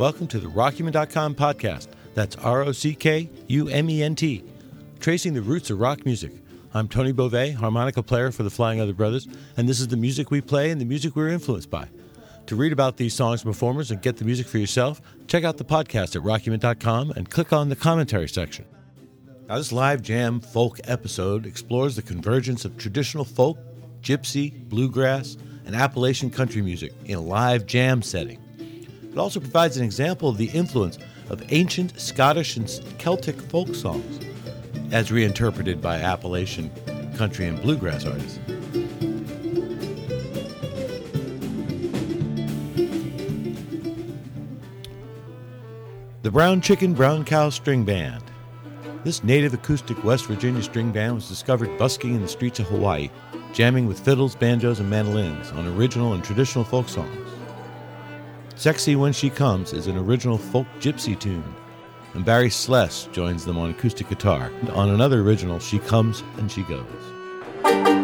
Welcome to the Rockument.com podcast. That's R O C K U M E N T, tracing the roots of rock music. I'm Tony Bove, harmonica player for the Flying Other Brothers, and this is the music we play and the music we're influenced by. To read about these songs and performers and get the music for yourself, check out the podcast at Rockument.com and click on the commentary section. Now, this live jam folk episode explores the convergence of traditional folk, gypsy, bluegrass, and Appalachian country music in a live jam setting. It also provides an example of the influence of ancient Scottish and Celtic folk songs, as reinterpreted by Appalachian country and bluegrass artists. The Brown Chicken Brown Cow String Band. This native acoustic West Virginia string band was discovered busking in the streets of Hawaii, jamming with fiddles, banjos, and mandolins on original and traditional folk songs. Sexy When She Comes is an original folk gypsy tune, and Barry Sless joins them on acoustic guitar on another original, She Comes and She Goes.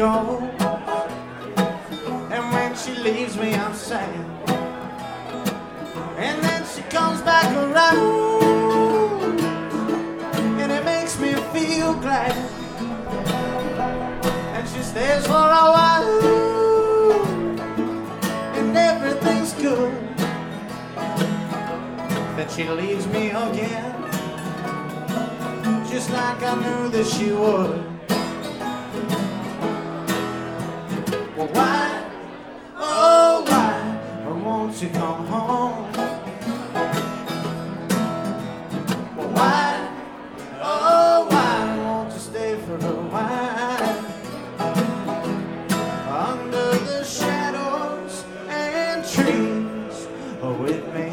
And and when she leaves me, I'm sad. And then she comes back around, and it makes me feel glad. And she stays for a while, and everything's good. Then she leaves me again, just like I knew that she would. With me.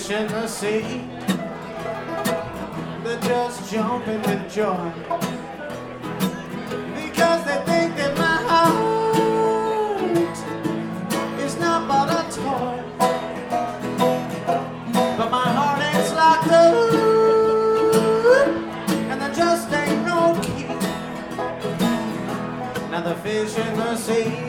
Fish in the sea, they're just jumping with joy. Because they think that my heart is not but a toy. But my heart is locked up, and there just ain't no key. Now the fish in the sea,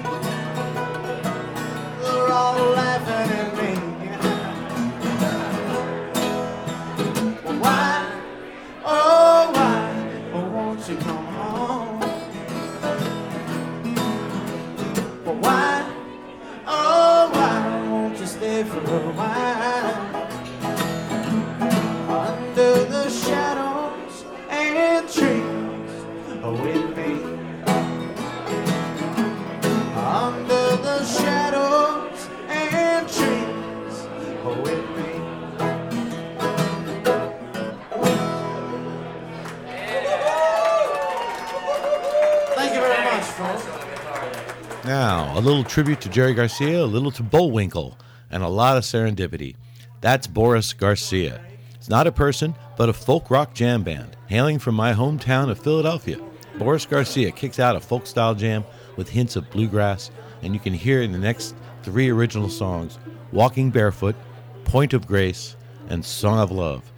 little tribute to Jerry Garcia, a little to Bullwinkle, and a lot of serendipity. That's Boris Garcia. It's not a person, but a folk rock jam band hailing from my hometown of Philadelphia. Boris Garcia kicks out a folk style jam with hints of bluegrass, and you can hear in the next three original songs Walking Barefoot, Point of Grace, and Song of Love.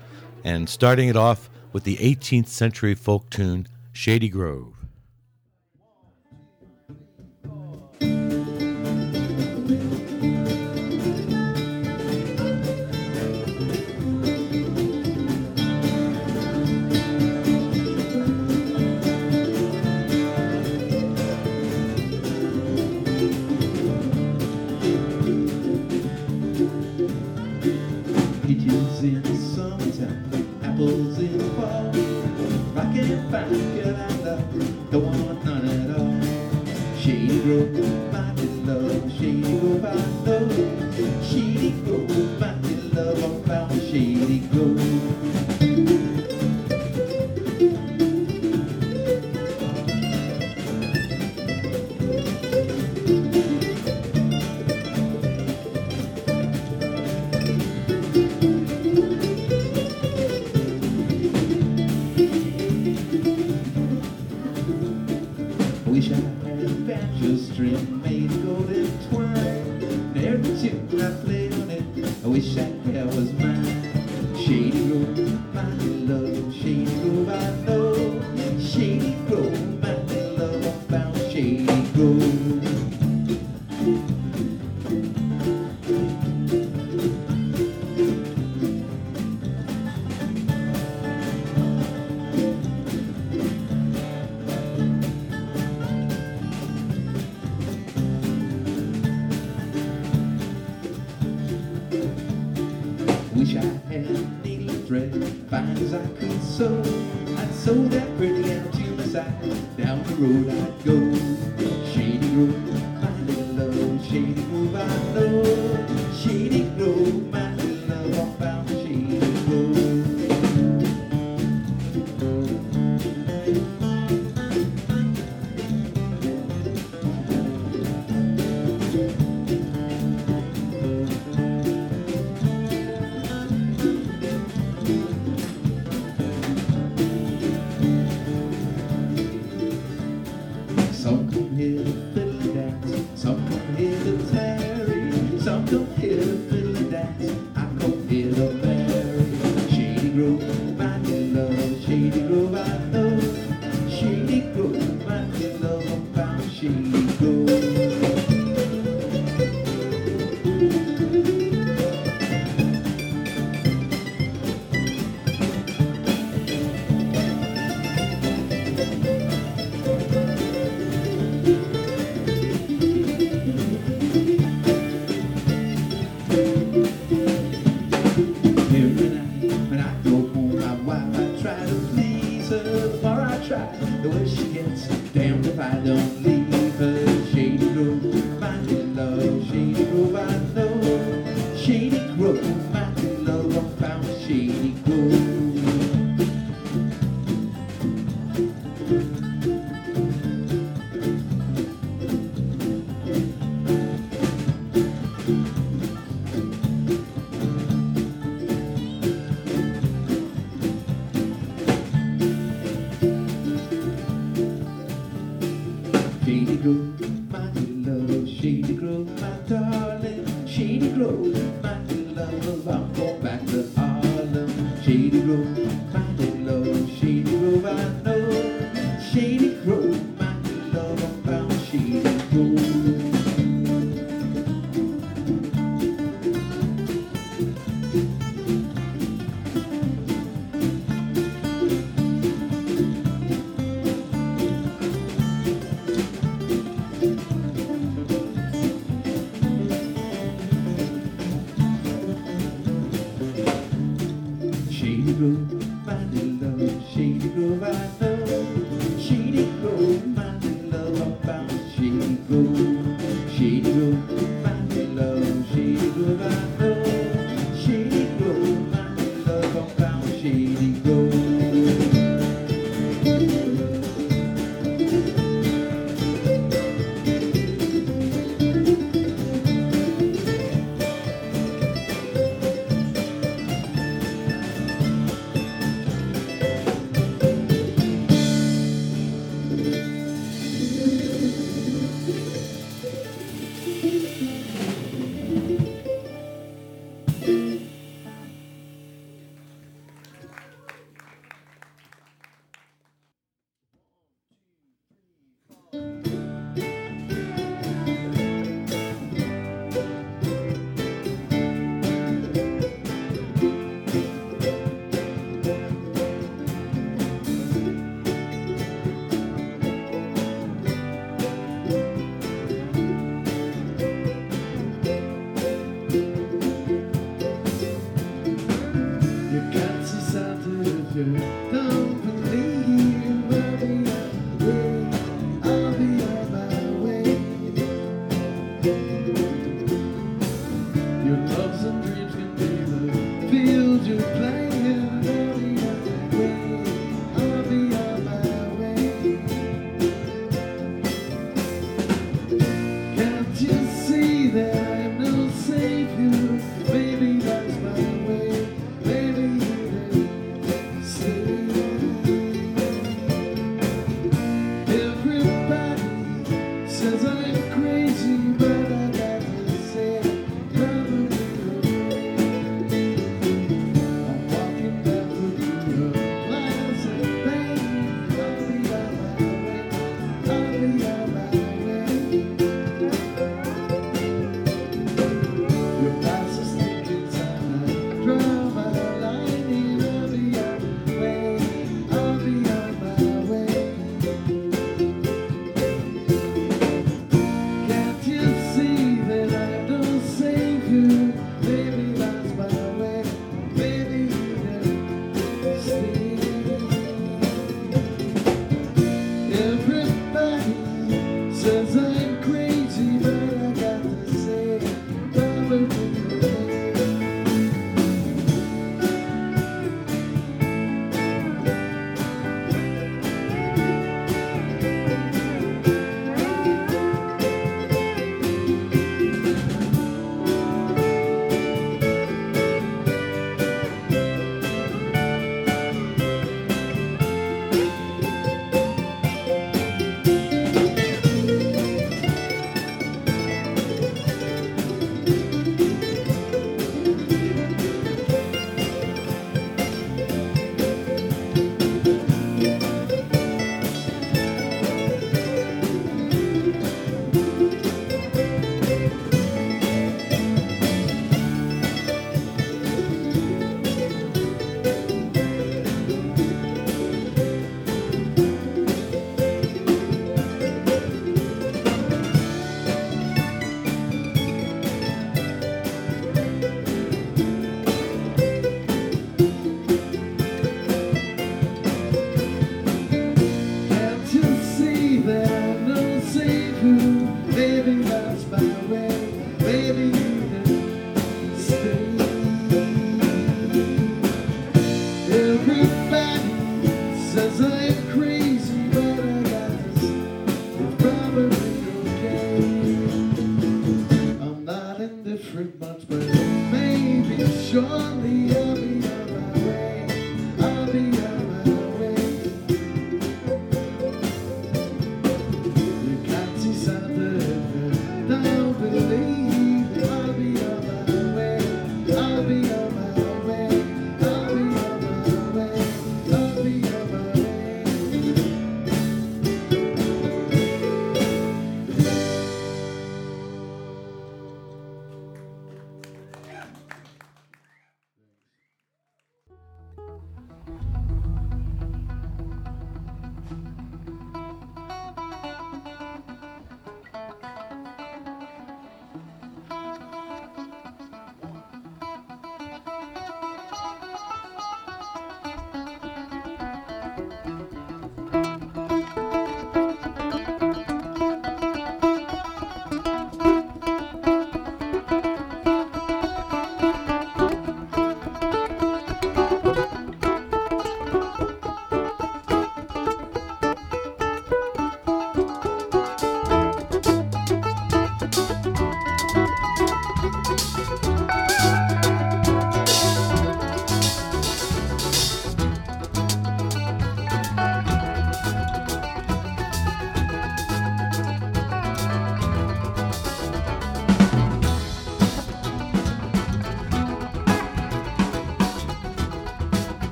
And starting it off with the 18th century folk tune Shady Grove. Street. the man.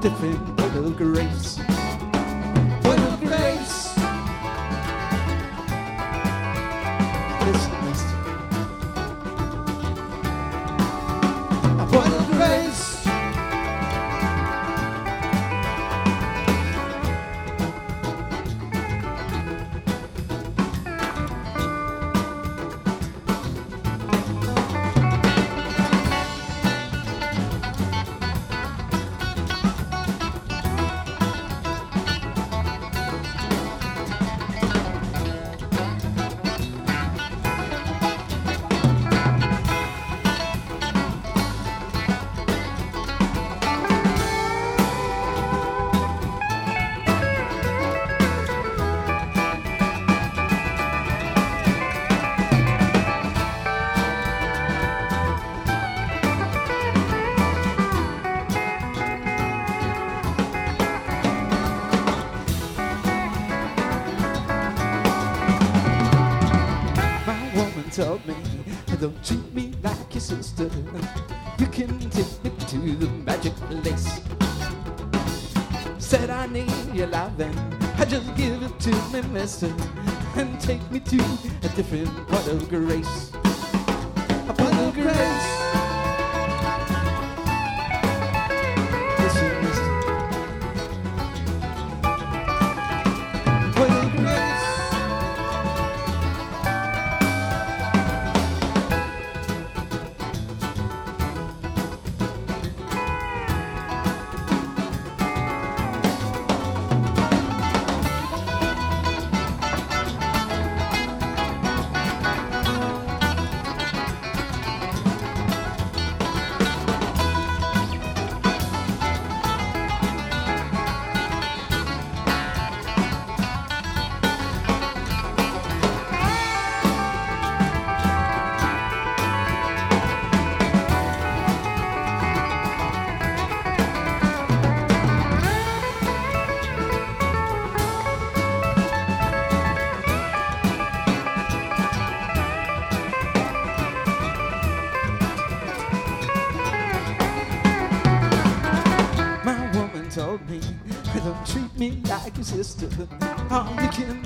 different. your loving. I just give it to me, mister, and take me to a different part of grace. A part of grace. I'm beginning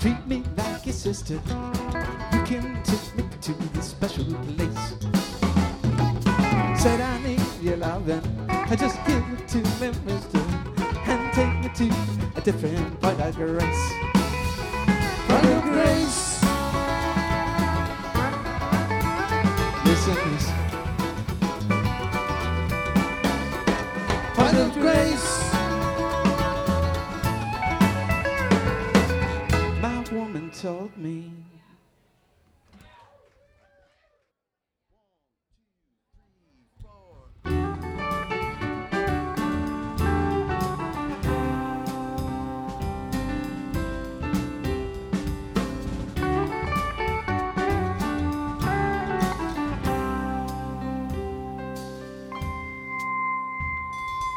treat me like your sister. You can take me to the special place. Said I need your loving, I just give it to me, mister, and take me to a different point of grace. Told me.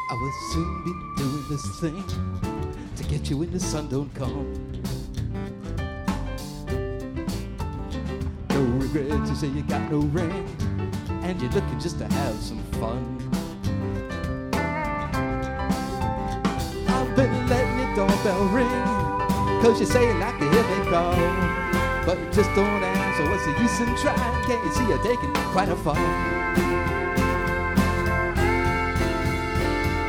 I will soon be doing this thing to get you when the sun don't come. You say you got no ring, and you're looking just to have some fun. I've been letting your doorbell ring, cause you say you like to hear me call. But you just don't answer, what's the use in trying? Can't you see you're taking quite a fall?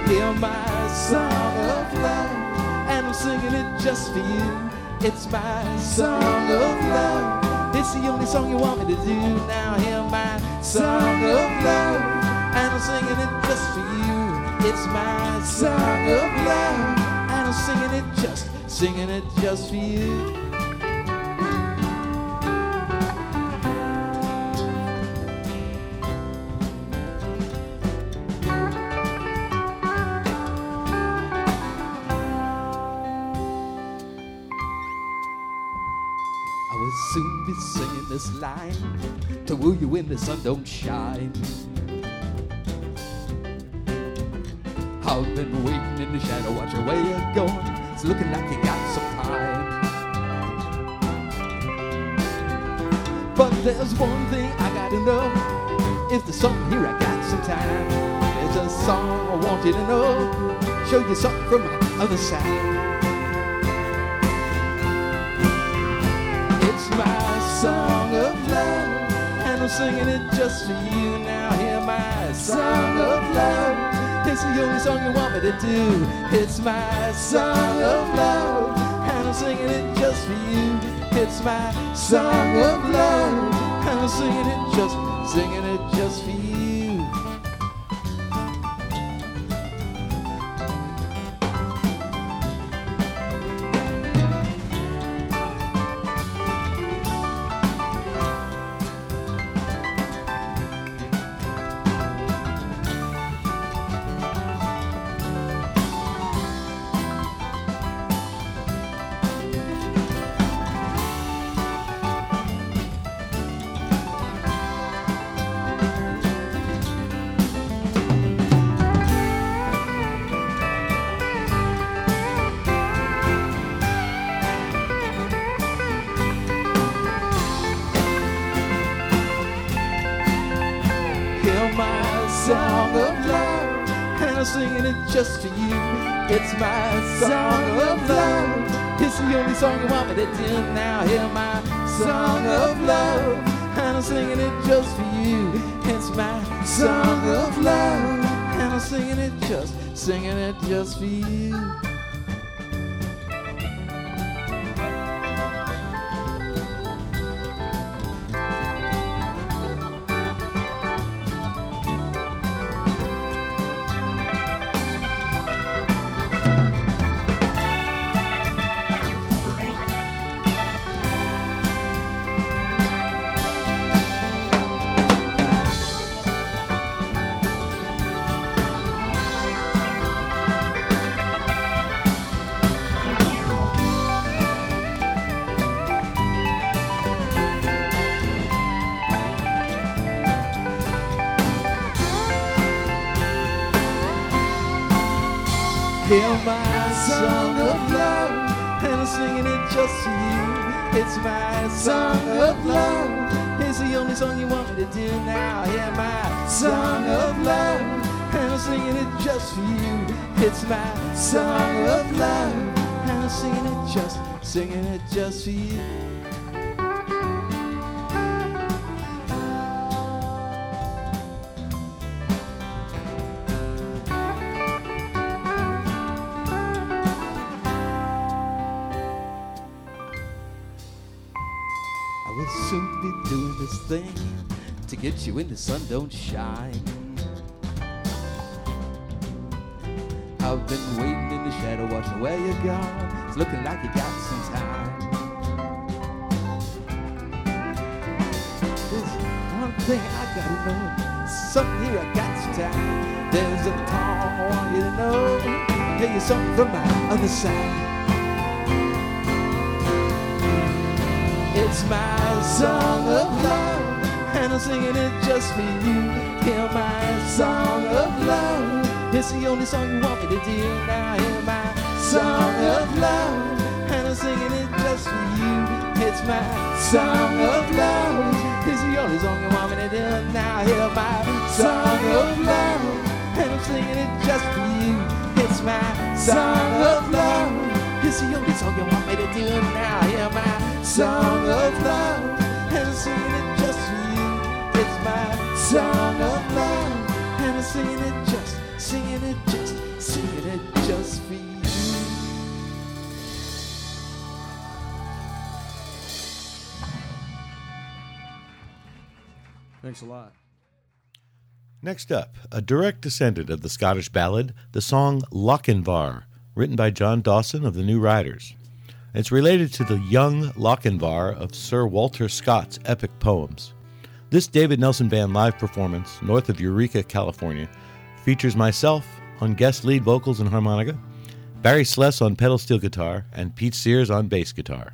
Hear my song of love, and I'm singing it just for you. It's my song of love. It's the only song you want me to do. Now hear my song of love, and I'm singing it just for you. It's my song of love, and I'm singing it just, singing it just for you. Sun don't shine. I've been waiting in the shadow, watching where you're going. It's looking like you got some time. But there's one thing I gotta know. If there's something here, I got some time. There's a song I want you to know. Show you something from my other side. Singing it just for you. Now hear my song of love. It's the only song you want me to do. It's my song of love, and I'm singing it just for you. It's my song of love, and I'm singing it just, singing it just for you. Singing it just for you. It's my song of love. It's the only song you want me to do. Now hear my song of love, and I'm singing it just for you. It's my song of love, and I'm singing it just, singing it just for you. Singing it you. It's my song of love. It's the only song you want me to do now. Hear my song of love, and I'm singing it just for you. It's my song of love, and I'm singing it just, singing it just for you. To you when the sun don't shine. I've been waiting in the shadow, watching where you're gone. It's looking like you got some time. There's one thing I gotta know. Something here I got some time. There's a talk I want you to know. Tell you something from my other side. It's my song of love, and I'm singing it just for you. Hear my song of love. It's the only song you want me to do. Now hear my song of love, and I'm singing it just for you. It's my song of love. It's the only song you want me to do. Now hear my song of love, and I'm singing it just for you. It's my song of love. It's the only song you want me to do now. Hear my song of love, and singing it just for you. It's my song of love, and I'm singing it just, singing it just, singing it just for you. Thanks a lot. Next up, a direct descendant of the Scottish ballad, the song Lochinvar, written by John Dawson of the New Riders. It's related to the young Lochinvar of Sir Walter Scott's epic poems. This David Nelson Band live performance, north of Eureka, California, features myself on guest lead vocals and harmonica, Barry Sless on pedal steel guitar, and Pete Sears on bass guitar.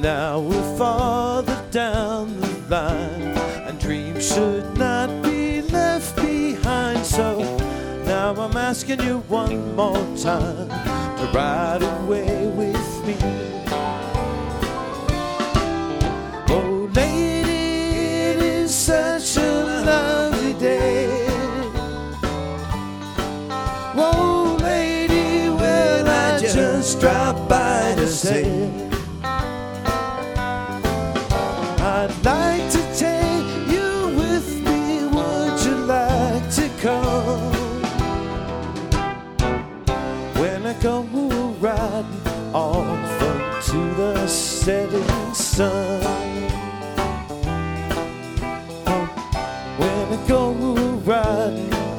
Now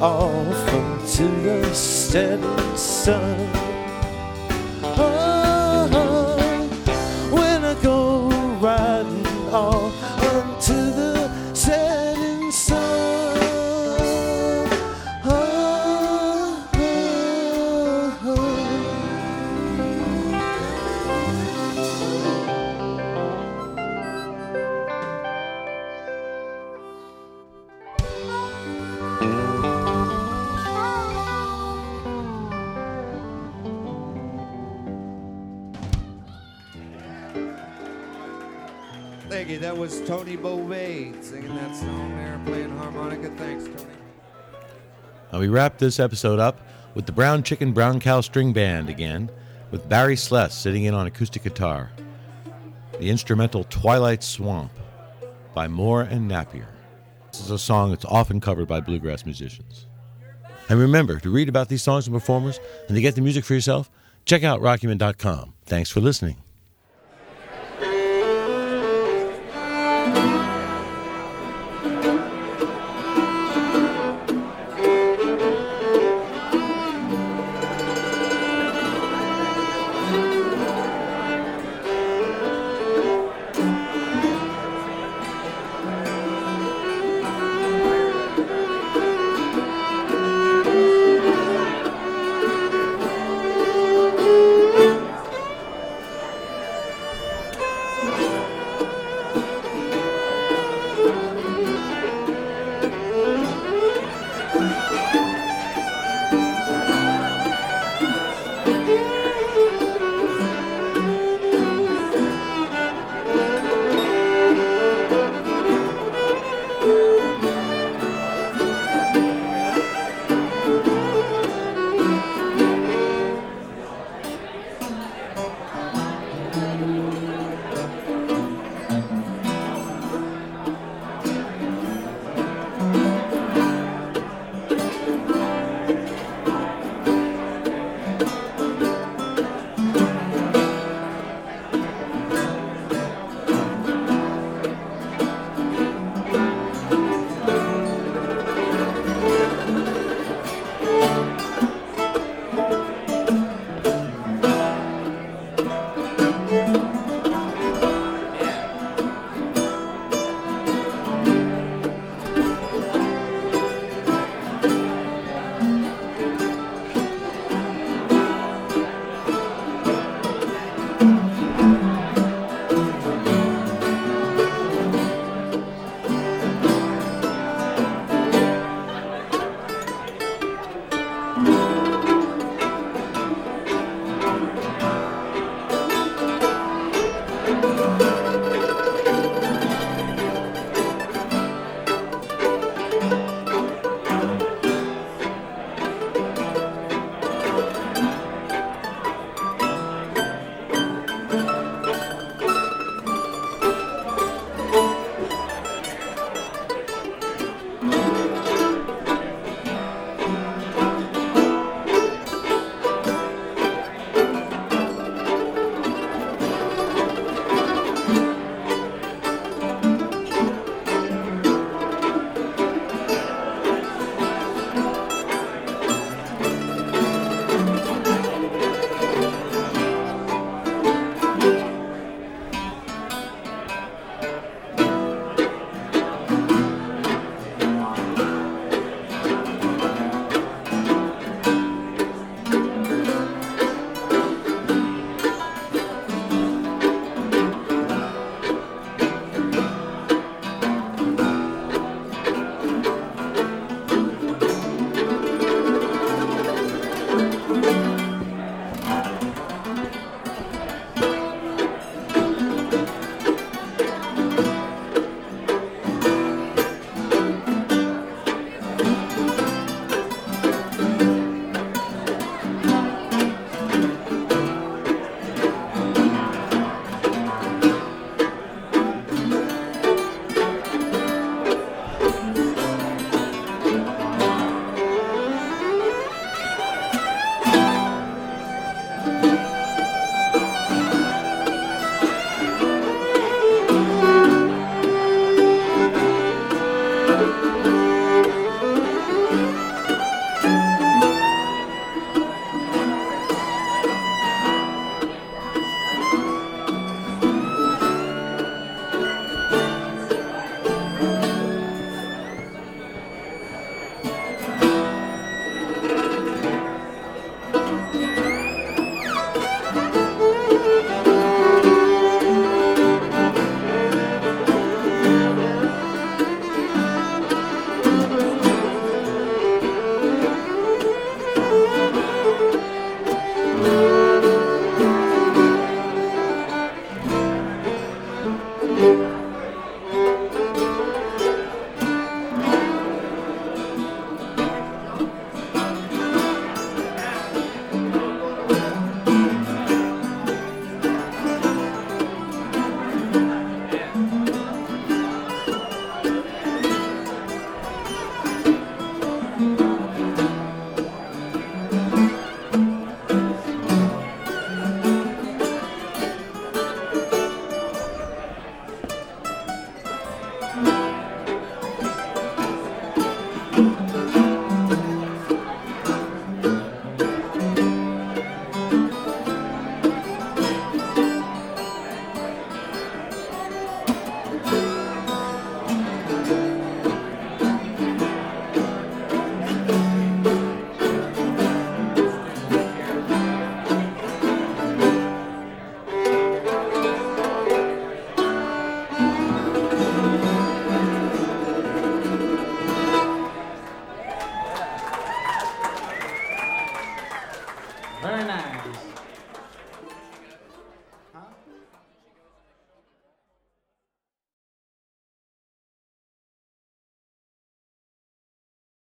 off into the setting sun. Now we wrap this episode up with the Brown Chicken Brown Cow String Band again, with Barry Sless sitting in on acoustic guitar. The instrumental Twilight Swamp by Moore and Napier. This is a song that's often covered by bluegrass musicians. And remember, to read about these songs and performers and to get the music for yourself, check out rockyman.com. Thanks for listening.